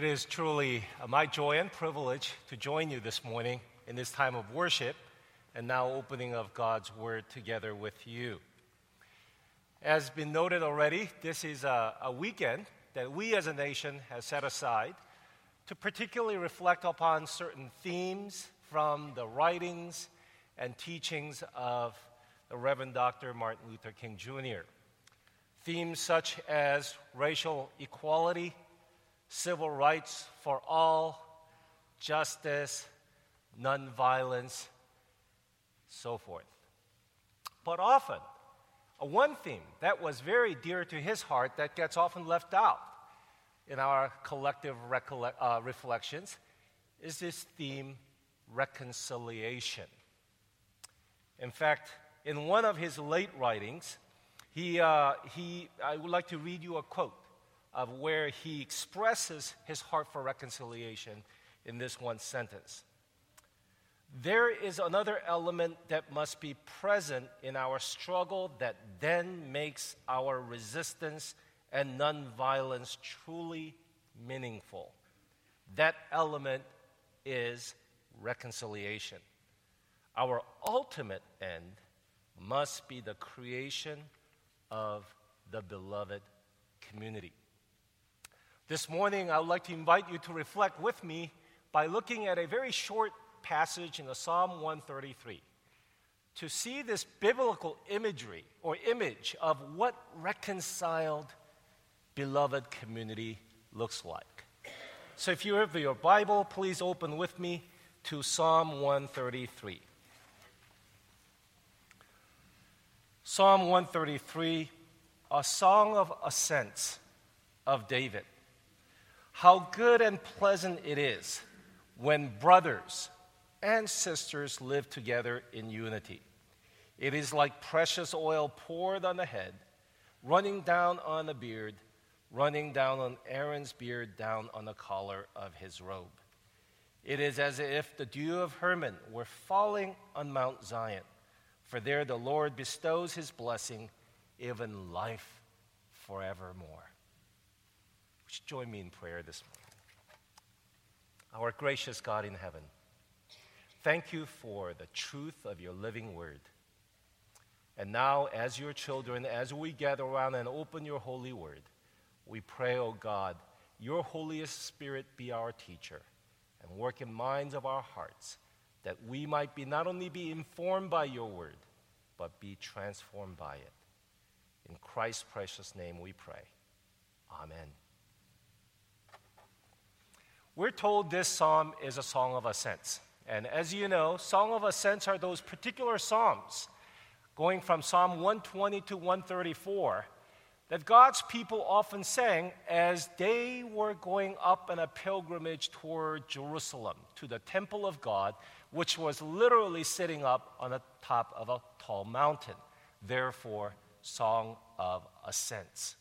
It is truly uh, my joy and privilege to join you this morning in this time of worship and now opening of God's Word together with you. As been noted already, this is a, a weekend that we as a nation have set aside to particularly reflect upon certain themes from the writings and teachings of the Reverend Dr. Martin Luther King Jr. Themes such as racial equality, civil rights for all, justice, nonviolence, so forth. But often, one theme that was very dear to his heart that gets often left out in our collective uh, reflections is this theme reconciliation. In fact, in one of his late writings, he, uh, he, I would like to read you a quote of where he expresses his heart for reconciliation in this one sentence. There is another element that must be present in our struggle that then makes our resistance and nonviolence truly meaningful. That element is reconciliation. Our ultimate end must be the creation of the beloved community. This morning, I would like to invite you to reflect with me by looking at a very short passage in the Psalm 133 to see this biblical imagery or image of what reconciled beloved community looks like. So if you have your Bible, please open with me to Psalm 133. Psalm 133, a song of ascents of David. How good and pleasant it is when brothers and sisters live together in unity. It is like precious oil poured on the head, running down on the beard, running down on Aaron's beard, down on the collar of his robe. It is as if the dew of Hermon were falling on Mount Zion, for there the Lord bestows his blessing, even life forevermore. Would you join me in prayer this morning? Our gracious God in heaven, thank you for the truth of your living word. And now, as your children, as we gather around and open your holy word, we pray, O oh God, your Holy Spirit be our teacher and work in minds of our hearts that we might be not only be informed by your word, but be transformed by it. In Christ's precious name we pray. Amen. We're told this psalm is a song of ascents. And as you know, Song of Ascents are those particular psalms going from Psalm 120 to 134 that God's people often sang as they were going up on a pilgrimage toward Jerusalem, to the temple of God, which was literally sitting up on the top of a tall mountain. Therefore, Song of Ascents.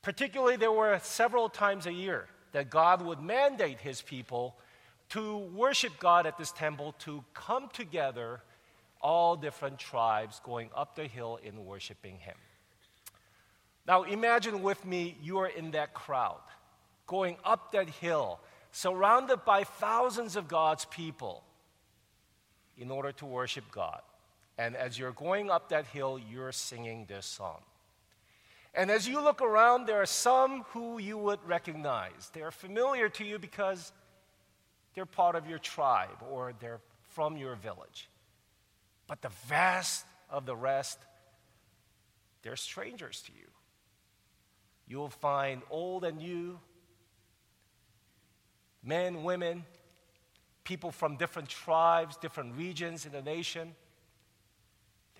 Particularly, there were several times a year that God would mandate his people to worship God at this temple, to come together, all different tribes going up the hill in worshiping him. Now imagine with me you are in that crowd, going up that hill, surrounded by thousands of God's people in order to worship God. And as you're going up that hill, you're singing this song. And as you look around, there are some who you would recognize. They are familiar to you because they're part of your tribe or they're from your village. But the vast of the rest, they're strangers to you. You'll find old and new, men, women, people from different tribes, different regions in the nation.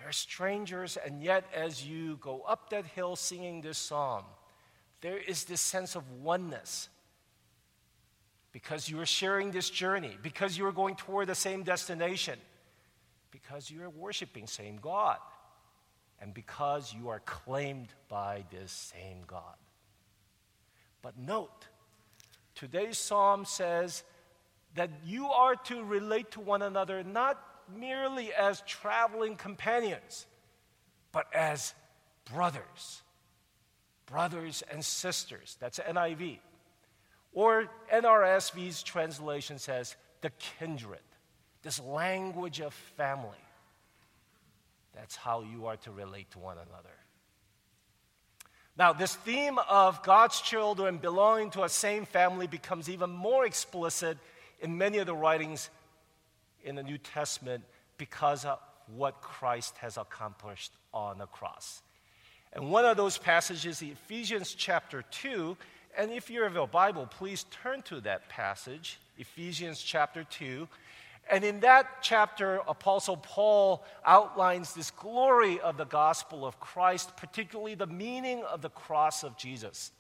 They're strangers, and yet, as you go up that hill singing this psalm, there is this sense of oneness because you are sharing this journey, because you are going toward the same destination, because you are worshiping same God and because you are claimed by this same God. But note, today's psalm says that you are to relate to one another not merely as traveling companions, but as brothers, brothers and sisters. That's NIV. Or NRSV's translation says, the kindred, this language of family. That's how you are to relate to one another. Now, this theme of God's children belonging to a same family becomes even more explicit in many of the writings in the New Testament because of what Christ has accomplished on the cross. And one of those passages is Ephesians chapter 2. And if you have a Bible, please turn to that passage, Ephesians chapter 2. And in that chapter, Apostle Paul outlines this glory of the gospel of Christ, particularly the meaning of the cross of Jesus.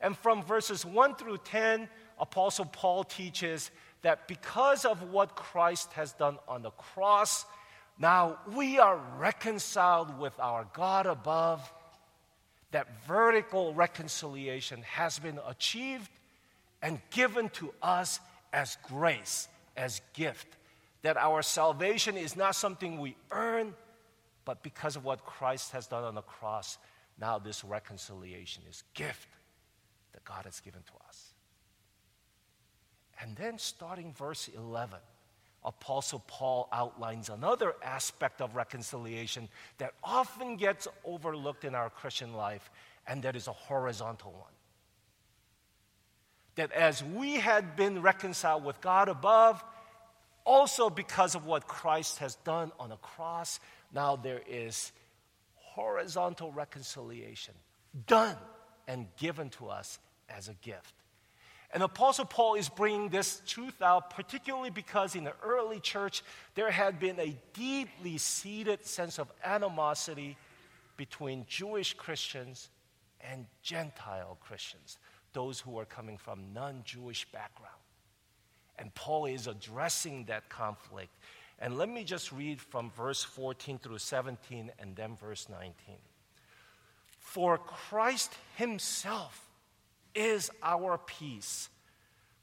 And from verses 1 through 10, Apostle Paul teaches that because of what Christ has done on the cross, now we are reconciled with our God above. That vertical reconciliation has been achieved and given to us as grace as gift. That our salvation is not something we earn, but because of what Christ has done on the cross, now this reconciliation is gift that God has given to us. And then starting verse 11, Apostle Paul outlines another aspect of reconciliation that often gets overlooked in our Christian life, and that is a horizontal one that as we had been reconciled with God above, also because of what Christ has done on the cross, now there is horizontal reconciliation done and given to us as a gift. And Apostle Paul is bringing this truth out, particularly because in the early church, there had been a deeply seated sense of animosity between Jewish Christians and Gentile Christians those who are coming from non Jewish background. And Paul is addressing that conflict. And let me just read from verse 14 through 17 and then verse 19. For Christ Himself is our peace,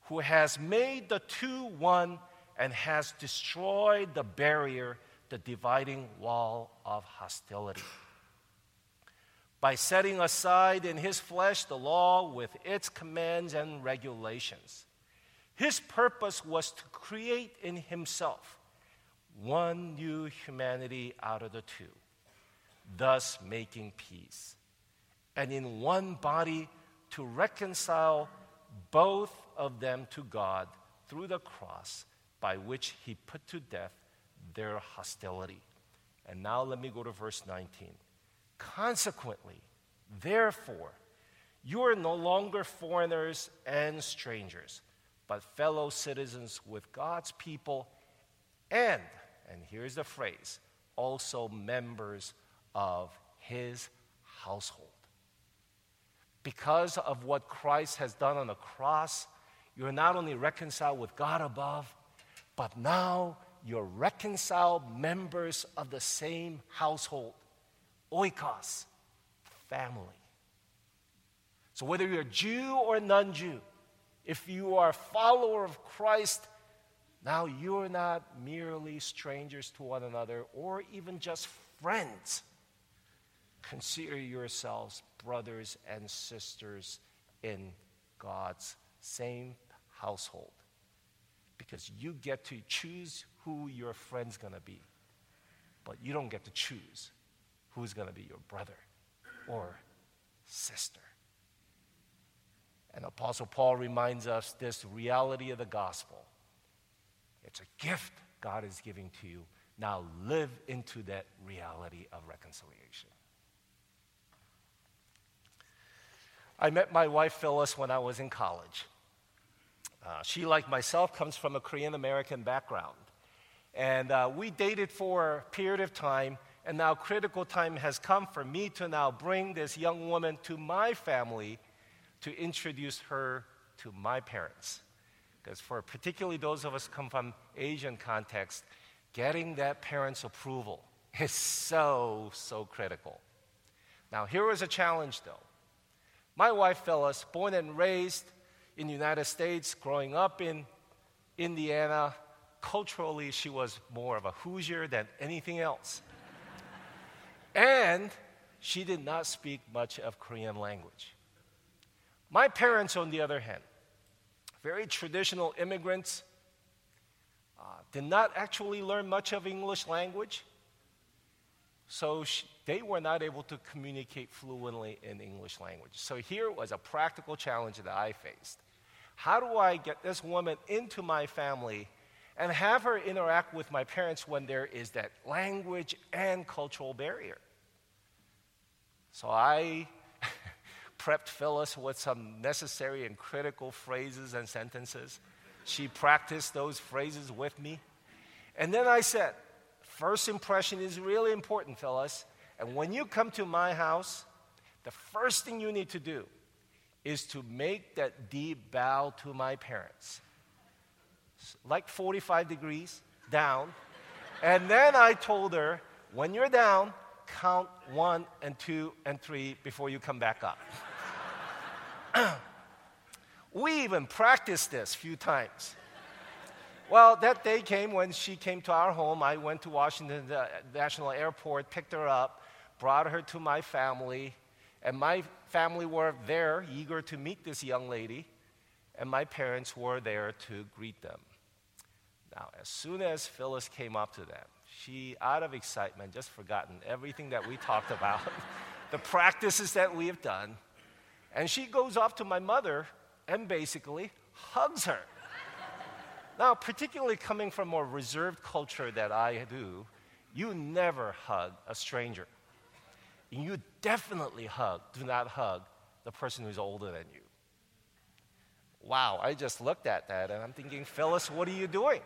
who has made the two one and has destroyed the barrier, the dividing wall of hostility by setting aside in his flesh the law with its commands and regulations. His purpose was to create in himself one new humanity out of the two, thus making peace, and in one body to reconcile both of them to God through the cross by which he put to death their hostility. And now let me go to verse 19. Consequently, therefore, you are no longer foreigners and strangers, but fellow citizens with God's people, and, and here's the phrase, also members of his household. Because of what Christ has done on the cross, you're not only reconciled with God above, but now you're reconciled members of the same household oikos, family. So whether you're Jew or non Jew, if you are a follower of Christ, now you're not merely strangers to one another or even just friends. Consider yourselves brothers and sisters in God's same household because you get to choose who your friend's going to be, but you don't get to choose who's going to be your brother or sister. And Apostle Paul reminds us this reality of the gospel. It's a gift God is giving to you. Now live into that reality of reconciliation. I met my wife Phyllis when I was in college. Uh, she, like myself, comes from a Korean American background. And uh, we dated for a period of time and now, critical time has come for me to now bring this young woman to my family to introduce her to my parents. Because, for particularly those of us come from Asian context, getting that parent's approval is so, so critical. Now, here was a challenge though. My wife Phyllis, born and raised in the United States, growing up in Indiana, culturally she was more of a Hoosier than anything else. And she did not speak much of Korean language. My parents, on the other hand, very traditional immigrants, uh, did not actually learn much of English language. So she, they were not able to communicate fluently in English language. So here was a practical challenge that I faced. How do I get this woman into my family and have her interact with my parents when there is that language and cultural barrier? So I prepped Phyllis with some necessary and critical phrases and sentences. She practiced those phrases with me. And then I said, First impression is really important, Phyllis. And when you come to my house, the first thing you need to do is to make that deep bow to my parents. Like 45 degrees down. And then I told her, when you're down, count one and two and three before you come back up. we even practiced this a few times. Well, that day came when she came to our home. I went to Washington National Airport, picked her up, brought her to my family, and my family were there, eager to meet this young lady, and my parents were there to greet them. Now, as soon as Phyllis came up to them, she, out of excitement, just forgotten everything that we talked about, the practices that we have done, and she goes up to my mother and basically hugs her. Now, particularly coming from a reserved culture that I do, you never hug a stranger. And you definitely hug, do not hug the person who's older than you. Wow, I just looked at that and I'm thinking, Phyllis, what are you doing?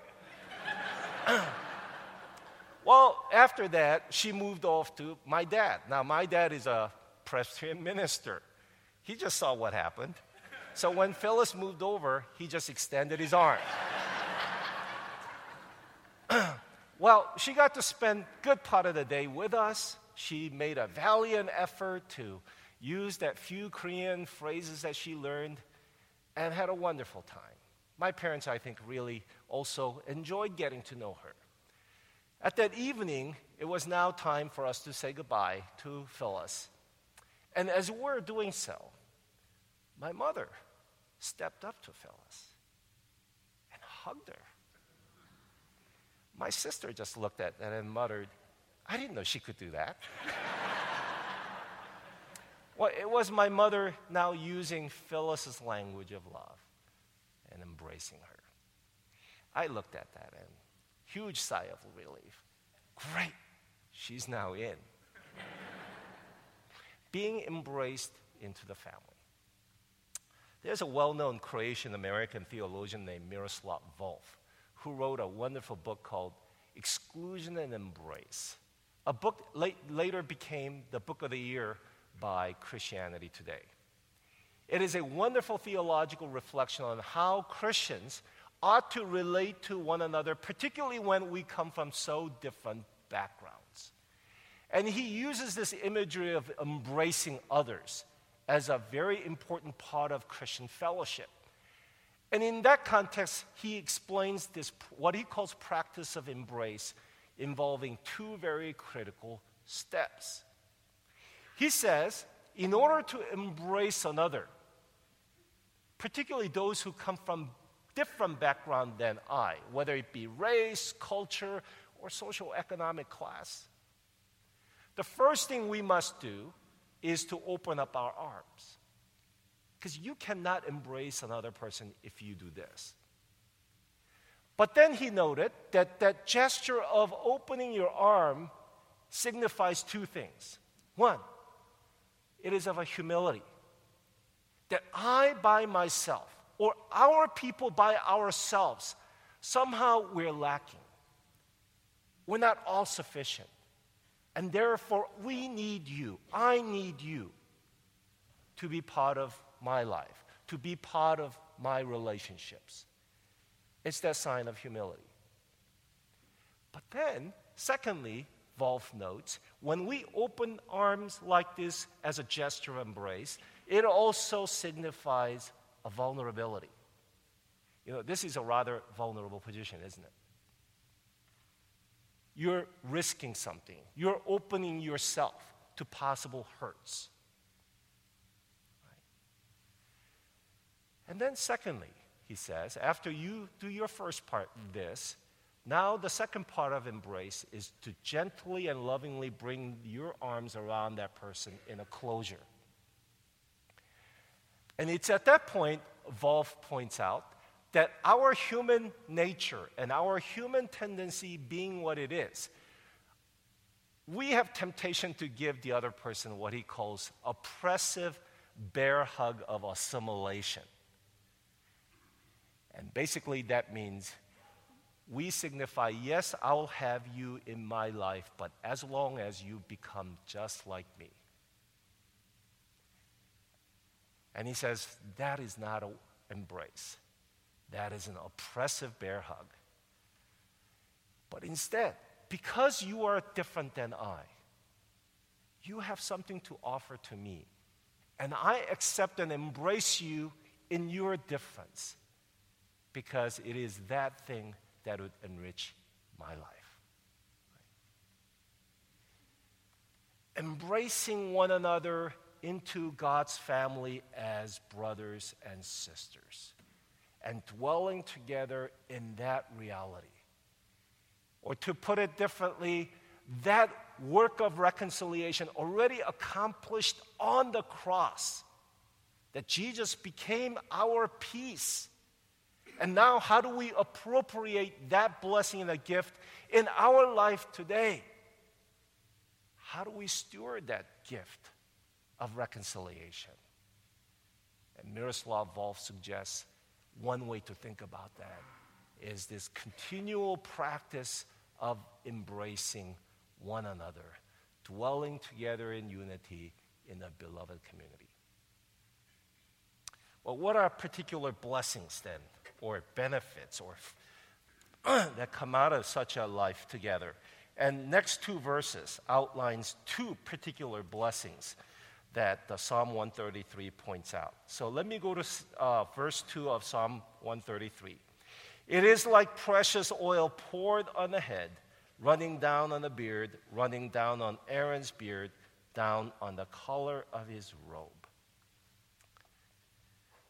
well, after that, she moved off to my dad. Now, my dad is a Presbyterian minister. He just saw what happened. So when Phyllis moved over, he just extended his arm. well, she got to spend good part of the day with us. She made a valiant effort to use that few Korean phrases that she learned and had a wonderful time. My parents, I think, really also enjoyed getting to know her. At that evening, it was now time for us to say goodbye to Phyllis. And as we were doing so, my mother stepped up to Phyllis and hugged her. My sister just looked at that and muttered, I didn't know she could do that. well, it was my mother now using Phyllis's language of love and embracing her. I looked at that and huge sigh of relief. Great, she's now in. Being embraced into the family. There's a well known Croatian American theologian named Miroslav Volf who wrote a wonderful book called Exclusion and Embrace. A book late, later became the book of the year by Christianity Today. It is a wonderful theological reflection on how Christians ought to relate to one another, particularly when we come from so different backgrounds. And he uses this imagery of embracing others as a very important part of Christian fellowship. And in that context, he explains this, what he calls practice of embrace, involving two very critical steps. He says, in order to embrace another, particularly those who come from different background than I, whether it be race, culture, or social economic class, the first thing we must do is to open up our arms. Because you cannot embrace another person if you do this. But then he noted that that gesture of opening your arm signifies two things. One, it is of a humility that I by myself, or our people by ourselves, somehow we're lacking. We're not all sufficient. And therefore, we need you. I need you to be part of my life, to be part of my relationships. It's that sign of humility. But then, secondly, Volf notes, when we open arms like this as a gesture of embrace, it also signifies a vulnerability. You know, this is a rather vulnerable position, isn't it? You're risking something, you're opening yourself to possible hurts. And then, secondly, he says, after you do your first part, this, now the second part of embrace is to gently and lovingly bring your arms around that person in a closure. And it's at that point, Volf points out, that our human nature and our human tendency being what it is, we have temptation to give the other person what he calls oppressive bear hug of assimilation. And basically, that means we signify, yes, I'll have you in my life, but as long as you become just like me. And he says, that is not an embrace, that is an oppressive bear hug. But instead, because you are different than I, you have something to offer to me. And I accept and embrace you in your difference because it is that thing that would enrich my life. Embracing one another into God's family as brothers and sisters and dwelling together in that reality. Or to put it differently, that work of reconciliation already accomplished on the cross, that Jesus became our peace. And now, how do we appropriate that blessing and that gift in our life today? How do we steward that gift of reconciliation? And Miroslav Volf suggests one way to think about that is this continual practice of embracing one another, dwelling together in unity in a beloved community. Well, what are particular blessings then, or benefits, or that come out of such a life together? And next two verses outlines two particular blessings that the Psalm 133 points out. So let me go to uh, verse 2 of Psalm 133. It is like precious oil poured on the head running down on the beard, running down on Aaron's beard, down on the collar of his robe.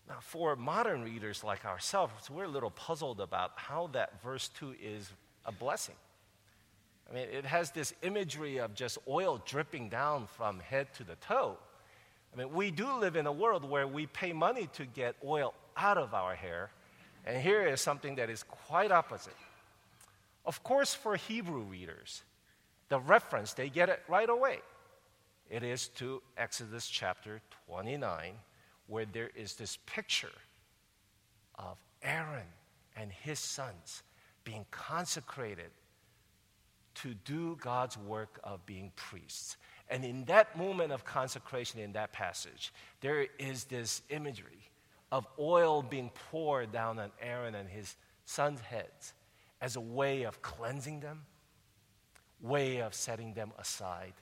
Now, for modern readers like ourselves, we're a little puzzled about how that verse 2 is a blessing. I mean, it has this imagery of just oil dripping down from head to the toe. I mean, we do live in a world where we pay money to get oil out of our hair, and here is something that is quite opposite. Of course, for Hebrew readers, the reference, they get it right away. It is to Exodus chapter 29, where there is this picture of Aaron and his sons being consecrated to do God's work of being priests. And in that moment of consecration in that passage, there is this imagery of oil being poured down on Aaron and his sons' heads as a way of cleansing them, way of setting them aside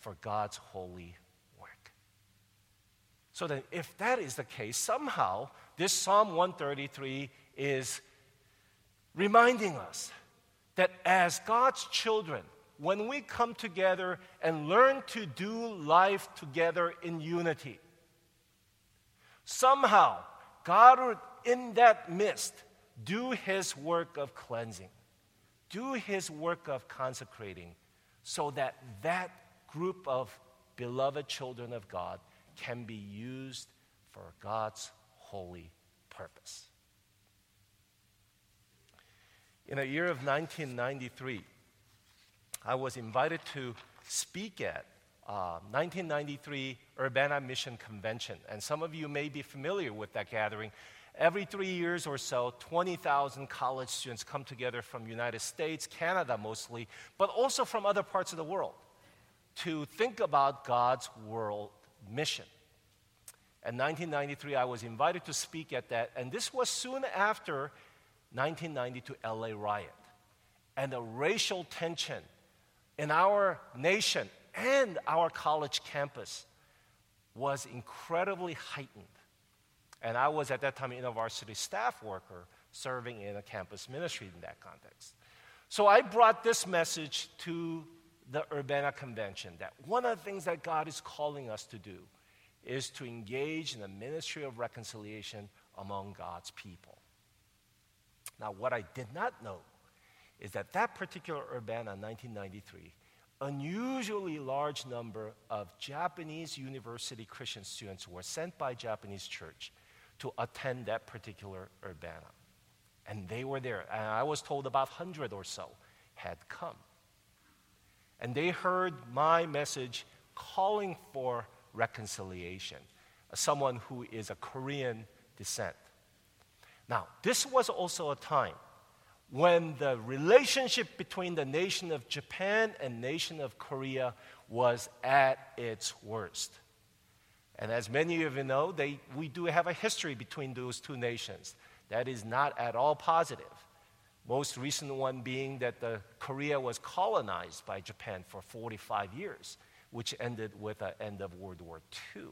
for God's holy. So that if that is the case, somehow this Psalm 133 is reminding us that as God's children, when we come together and learn to do life together in unity, somehow God would, in that midst, do his work of cleansing, do his work of consecrating, so that that group of beloved children of God can be used for God's holy purpose. In the year of 1993, I was invited to speak at uh, 1993 Urbana Mission Convention. And some of you may be familiar with that gathering Every three years or so, 20,000 college students come together from United States, Canada mostly, but also from other parts of the world to think about God's world mission. In 1993, I was invited to speak at that, and this was soon after 1992 LA riot. And the racial tension in our nation and our college campus was incredibly heightened. And I was at that time a university staff worker serving in a campus ministry in that context. So I brought this message to the Urbana Convention that one of the things that God is calling us to do is to engage in the ministry of reconciliation among God's people. Now, what I did not know is that that particular Urbana 1993, unusually large number of Japanese university Christian students were sent by Japanese church to attend that particular Urbana. And they were there. And I was told about 100 or so had come. And they heard my message calling for reconciliation, uh, someone who is a Korean descent. Now, this was also a time when the relationship between the nation of Japan and nation of Korea was at its worst. And as many of you know, they, we do have a history between those two nations that is not at all positive. Most recent one being that the Korea was colonized by Japan for 45 years, which ended with the end of World War II.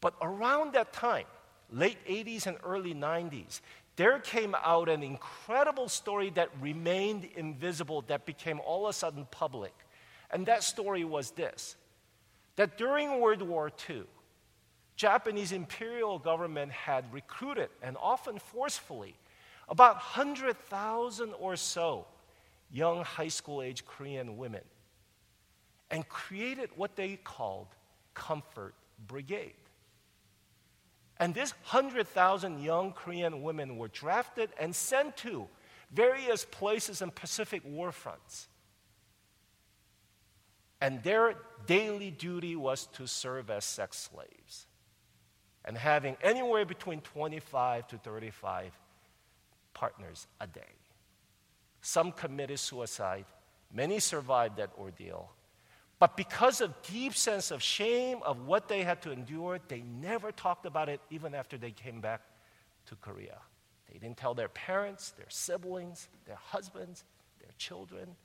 But around that time, late 80s and early 90s, there came out an incredible story that remained invisible, that became all of a sudden public. And that story was this that during World War II, Japanese imperial government had recruited and often forcefully about 100,000 or so young high school age Korean women and created what they called Comfort Brigade. And this 100,000 young Korean women were drafted and sent to various places in Pacific war fronts. And their daily duty was to serve as sex slaves and having anywhere between 25 to 35 partners a day. Some committed suicide, many survived that ordeal, but because of deep sense of shame of what they had to endure, they never talked about it even after they came back to Korea. They didn't tell their parents, their siblings, their husbands, their children.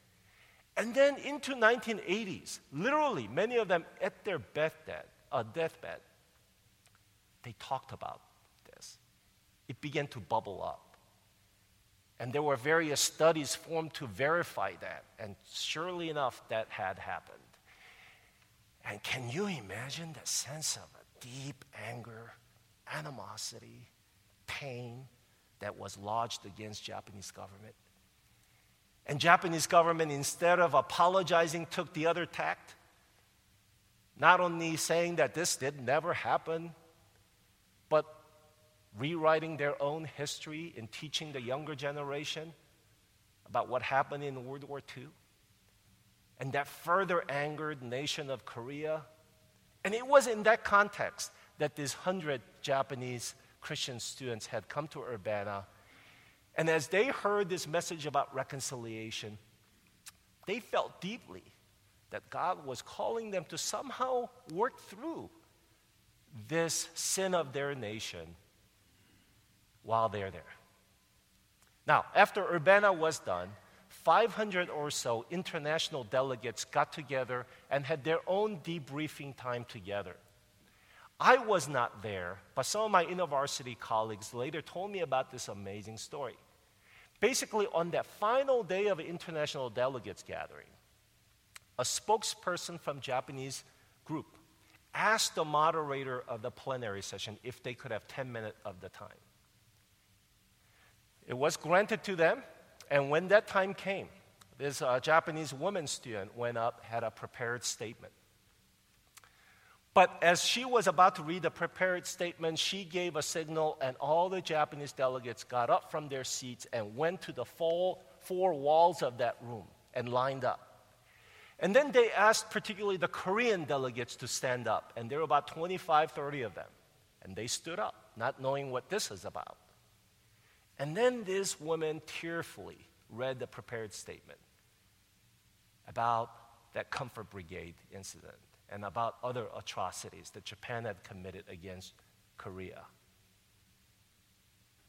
And then into 1980s, literally many of them at their deathbed, uh, deathbed, they talked about this. It began to bubble up. And there were various studies formed to verify that. And surely enough, that had happened. And can you imagine the sense of a deep anger, animosity, pain that was lodged against Japanese government? And Japanese government, instead of apologizing, took the other tact. Not only saying that this did never happen, but rewriting their own history and teaching the younger generation about what happened in World War II. And that further angered nation of Korea. And it was in that context that these 100 Japanese Christian students had come to Urbana. And as they heard this message about reconciliation, they felt deeply that God was calling them to somehow work through this sin of their nation while they're there. Now, after Urbana was done, 500 or so international delegates got together and had their own debriefing time together. I was not there, but some of my InterVarsity colleagues later told me about this amazing story. Basically, on that final day of international delegates gathering, a spokesperson from Japanese group asked the moderator of the plenary session if they could have 10 minutes of the time. It was granted to them, and when that time came, this uh, Japanese woman student went up, had a prepared statement. But as she was about to read the prepared statement, she gave a signal, and all the Japanese delegates got up from their seats and went to the four, four walls of that room and lined up. And then they asked, particularly the Korean delegates, to stand up. And there were about 25, 30 of them. And they stood up, not knowing what this is about. And then this woman tearfully read the prepared statement about that Comfort Brigade incident and about other atrocities that Japan had committed against Korea.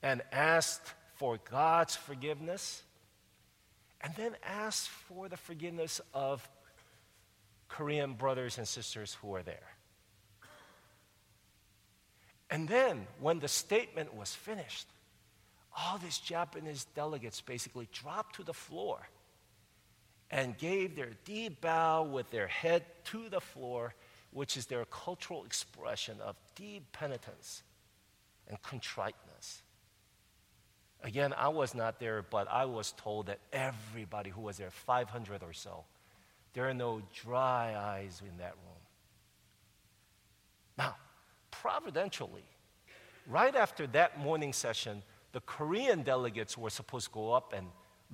And asked for God's forgiveness, and then asked for the forgiveness of Korean brothers and sisters who were there. And then, when the statement was finished, all these Japanese delegates basically dropped to the floor and gave their deep bow with their head to the floor, which is their cultural expression of deep penitence and contriteness. Again, I was not there, but I was told that everybody who was there, 500 or so, there are no dry eyes in that room. Now, providentially, right after that morning session, the Korean delegates were supposed to go up and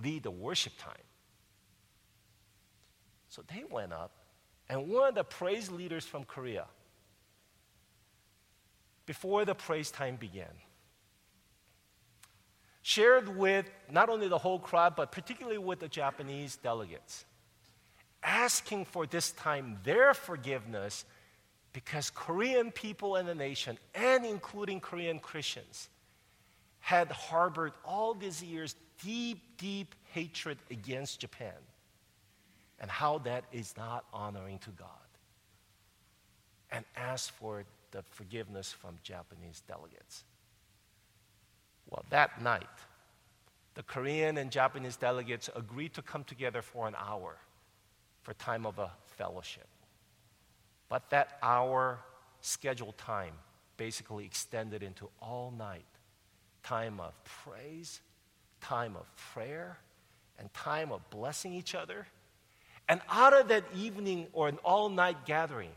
lead the worship time. So they went up, and one of the praise leaders from Korea, before the praise time began, shared with not only the whole crowd, but particularly with the Japanese delegates, asking for this time their forgiveness because Korean people and the nation, and including Korean Christians, had harbored all these years deep, deep hatred against Japan and how that is not honoring to God. And asked for the forgiveness from Japanese delegates. Well, that night, the Korean and Japanese delegates agreed to come together for an hour for time of a fellowship. But that hour scheduled time basically extended into all night time of praise, time of prayer, and time of blessing each other. And out of that evening or an all night gathering,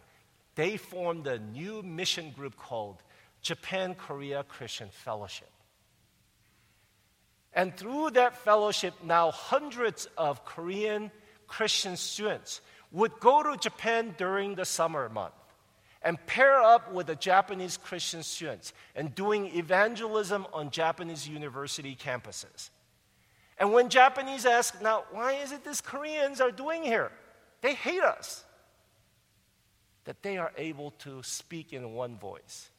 they formed a new mission group called Japan Korea Christian Fellowship. And through that fellowship, now hundreds of Korean Christian students would go to Japan during the summer month and pair up with the Japanese Christian students and doing evangelism on Japanese university campuses. And when Japanese ask, now, why is it these Koreans are doing here? They hate us. That they are able to speak in one voice.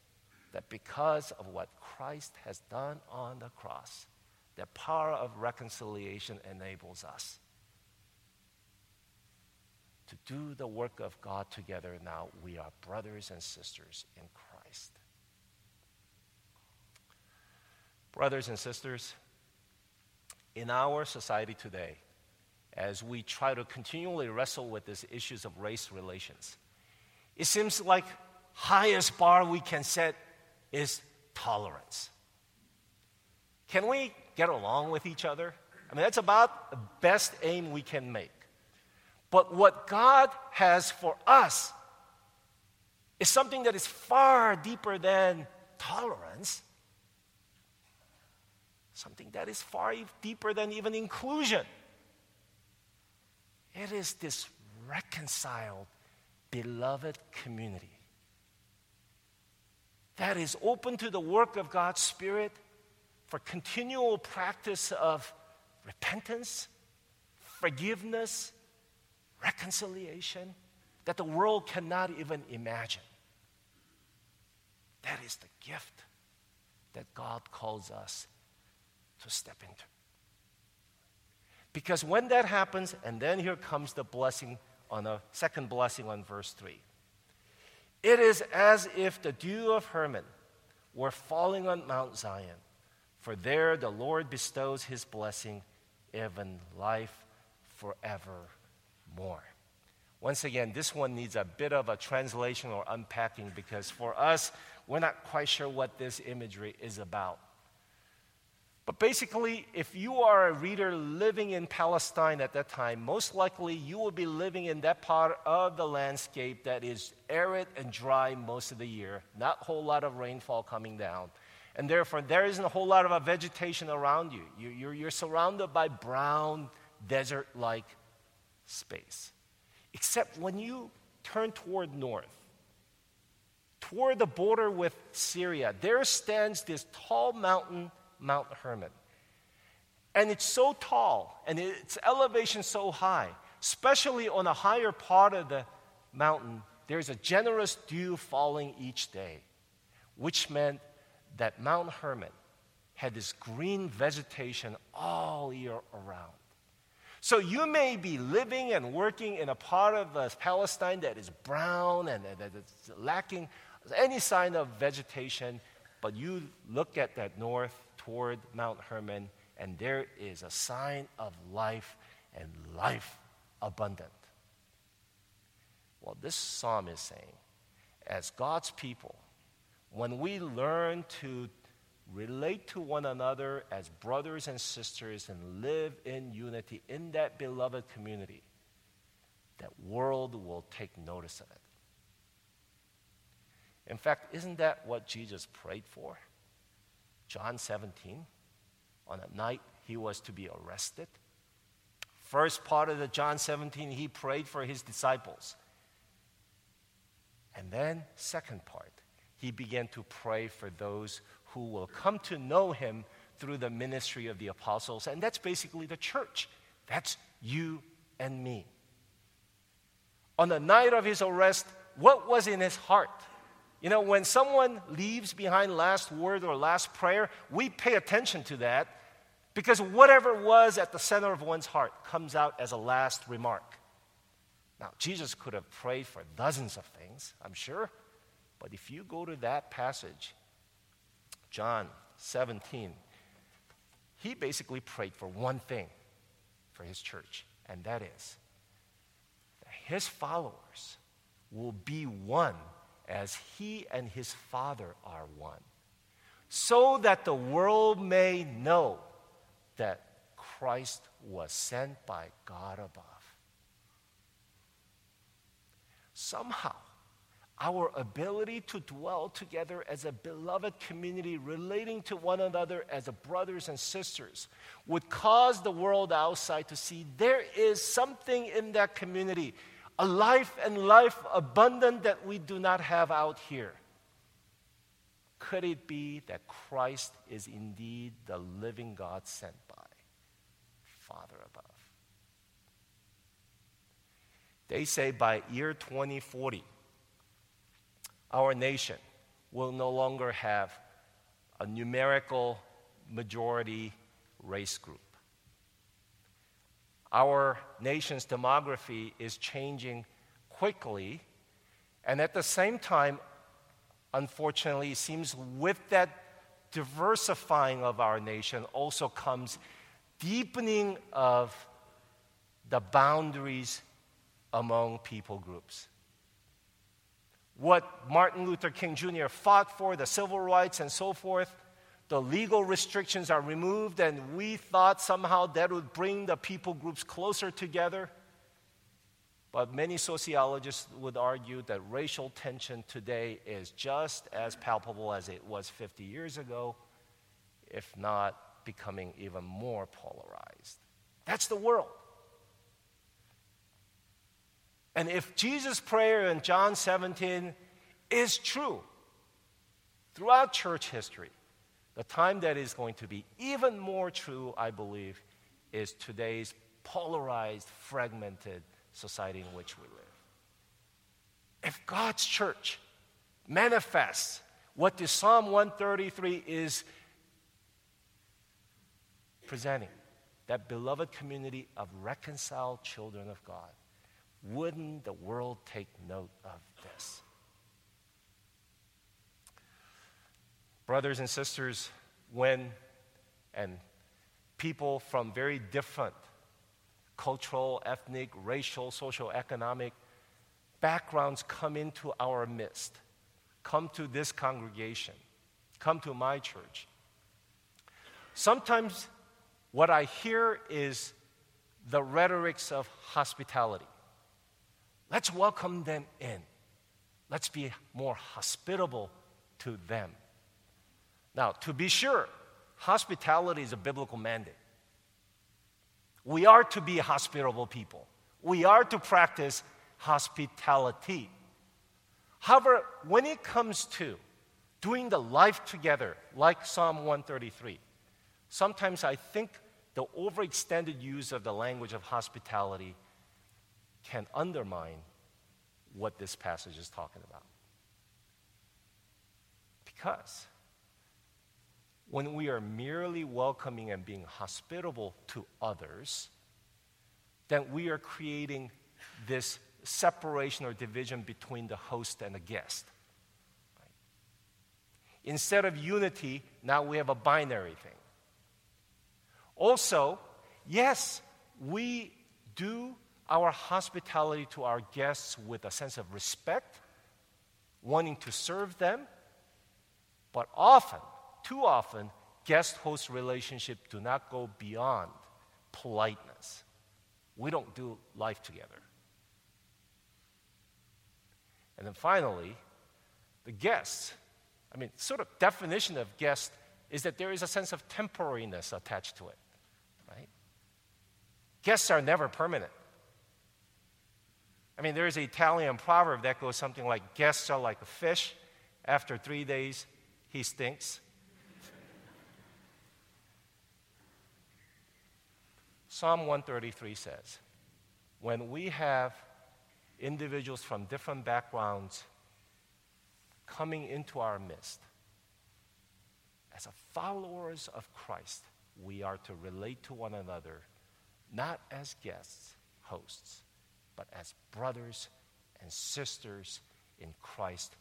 That because of what Christ has done on the cross, the power of reconciliation enables us to do the work of God together now. We are brothers and sisters in Christ. Brothers and sisters, in our society today, as we try to continually wrestle with these issues of race relations, it seems like highest bar we can set is tolerance. Can we get along with each other? I mean, that's about the best aim we can make. But what God has for us is something that is far deeper than tolerance, something that is far deeper than even inclusion. It is this reconciled, beloved community that is open to the work of God's Spirit for continual practice of repentance, forgiveness, reconciliation that the world cannot even imagine. That is the gift that God calls us to step into. Because when that happens, and then here comes the blessing on the second blessing on verse 3. It is as if the dew of Hermon were falling on Mount Zion, for there the Lord bestows his blessing, even life forever more. Once again, this one needs a bit of a translation or unpacking because for us, we're not quite sure what this imagery is about. But basically, if you are a reader living in Palestine at that time, most likely you will be living in that part of the landscape that is arid and dry most of the year, not a whole lot of rainfall coming down. And therefore, there isn't a whole lot of vegetation around you. You're, you're surrounded by brown, desert like space. Except when you turn toward north, toward the border with Syria, there stands this tall mountain, Mount Hermon. And it's so tall and its elevation so high, especially on a higher part of the mountain, there's a generous dew falling each day, which meant that Mount Hermon had this green vegetation all year around. So you may be living and working in a part of uh, Palestine that is brown and that is lacking any sign of vegetation, but you look at that north toward Mount Hermon, and there is a sign of life and life abundant. Well, this psalm is saying, as God's people, when we learn to relate to one another as brothers and sisters and live in unity in that beloved community, that world will take notice of it. In fact, isn't that what Jesus prayed for? John 17, on a night he was to be arrested. First part of the John 17, he prayed for his disciples. And then, second part, he began to pray for those who will come to know him through the ministry of the apostles. And that's basically the church. That's you and me. On the night of his arrest, what was in his heart? You know, when someone leaves behind last word or last prayer, we pay attention to that because whatever was at the center of one's heart comes out as a last remark. Now, Jesus could have prayed for dozens of things, I'm sure, but if you go to that passage, John 17, he basically prayed for one thing for his church, and that is that his followers will be one as he and his Father are one, so that the world may know that Christ was sent by God above. Somehow, our ability to dwell together as a beloved community, relating to one another as brothers and sisters, would cause the world outside to see there is something in that community a life and life abundant that we do not have out here. Could it be that Christ is indeed the living God sent by Father above? They say by year 2040, our nation will no longer have a numerical majority race group our nation's demography is changing quickly. And at the same time, unfortunately, it seems with that diversifying of our nation also comes deepening of the boundaries among people groups. What Martin Luther King Jr. fought for, the civil rights and so forth, the legal restrictions are removed, and we thought somehow that would bring the people groups closer together. But many sociologists would argue that racial tension today is just as palpable as it was 50 years ago, if not becoming even more polarized. That's the world. And if Jesus' prayer in John 17 is true throughout church history, the time that is going to be even more true, I believe, is today's polarized, fragmented society in which we live. If God's church manifests what the Psalm 133 is presenting, that beloved community of reconciled children of God, wouldn't the world take note of this? brothers and sisters, when and people from very different cultural, ethnic, racial, social, economic backgrounds come into our midst, come to this congregation, come to my church. Sometimes what I hear is the rhetorics of hospitality. Let's welcome them in. Let's be more hospitable to them. Now, to be sure, hospitality is a biblical mandate. We are to be hospitable people. We are to practice hospitality. However, when it comes to doing the life together, like Psalm 133, sometimes I think the overextended use of the language of hospitality can undermine what this passage is talking about. Because when we are merely welcoming and being hospitable to others, then we are creating this separation or division between the host and the guest. Instead of unity, now we have a binary thing. Also, yes, we do our hospitality to our guests with a sense of respect, wanting to serve them, but often too often, guest host relationship do not go beyond politeness. We don't do life together. And then finally, the guest. I mean, sort of definition of guest is that there is a sense of temporariness attached to it, right? Guests are never permanent. I mean, there is an Italian proverb that goes something like guests are like a fish. After three days, he stinks. Psalm 133 says, when we have individuals from different backgrounds coming into our midst, as followers of Christ, we are to relate to one another not as guests, hosts, but as brothers and sisters in Christ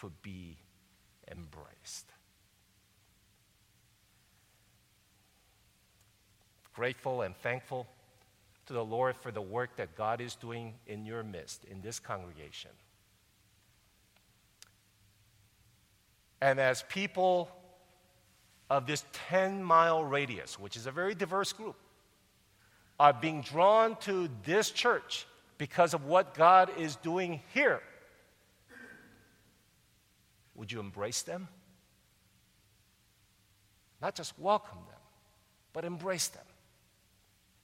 to be embraced. Grateful and thankful to the Lord for the work that God is doing in your midst, in this congregation. And as people of this 10 mile radius, which is a very diverse group, are being drawn to this church because of what God is doing here, would you embrace them? Not just welcome them, but embrace them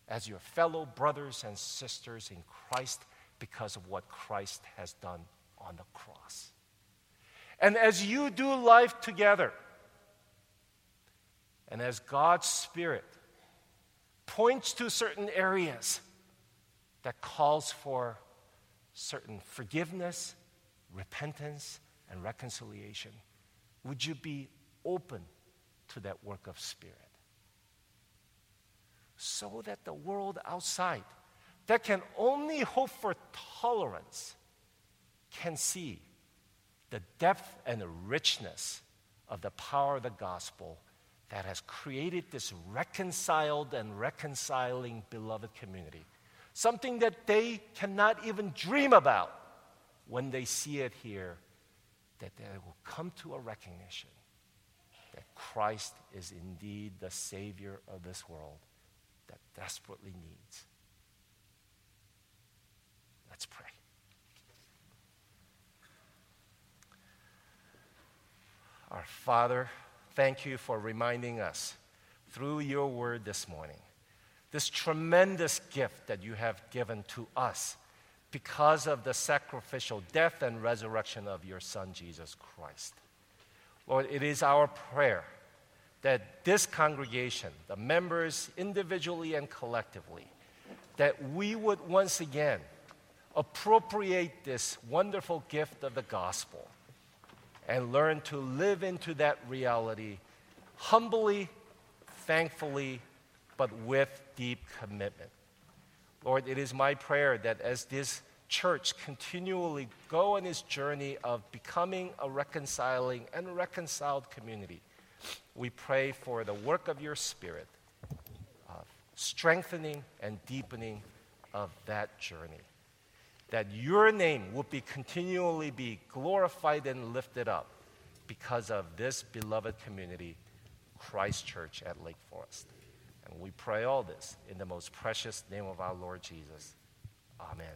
as your fellow brothers and sisters in Christ because of what Christ has done on the cross. And as you do life together, and as God's Spirit points to certain areas that calls for certain forgiveness, repentance, and reconciliation, would you be open to that work of Spirit? So that the world outside that can only hope for tolerance can see the depth and the richness of the power of the gospel that has created this reconciled and reconciling beloved community. Something that they cannot even dream about when they see it here, that they will come to a recognition that Christ is indeed the Savior of this world that desperately needs. Let's pray. Our Father, thank you for reminding us through your word this morning this tremendous gift that you have given to us because of the sacrificial death and resurrection of your Son, Jesus Christ. Lord, it is our prayer that this congregation, the members individually and collectively, that we would once again appropriate this wonderful gift of the gospel and learn to live into that reality humbly, thankfully, but with deep commitment. Lord, it is my prayer that as this church continually go on its journey of becoming a reconciling and reconciled community, we pray for the work of your Spirit, of strengthening and deepening of that journey that your name would be continually be glorified and lifted up because of this beloved community, Christ Church at Lake Forest. And we pray all this in the most precious name of our Lord Jesus. Amen.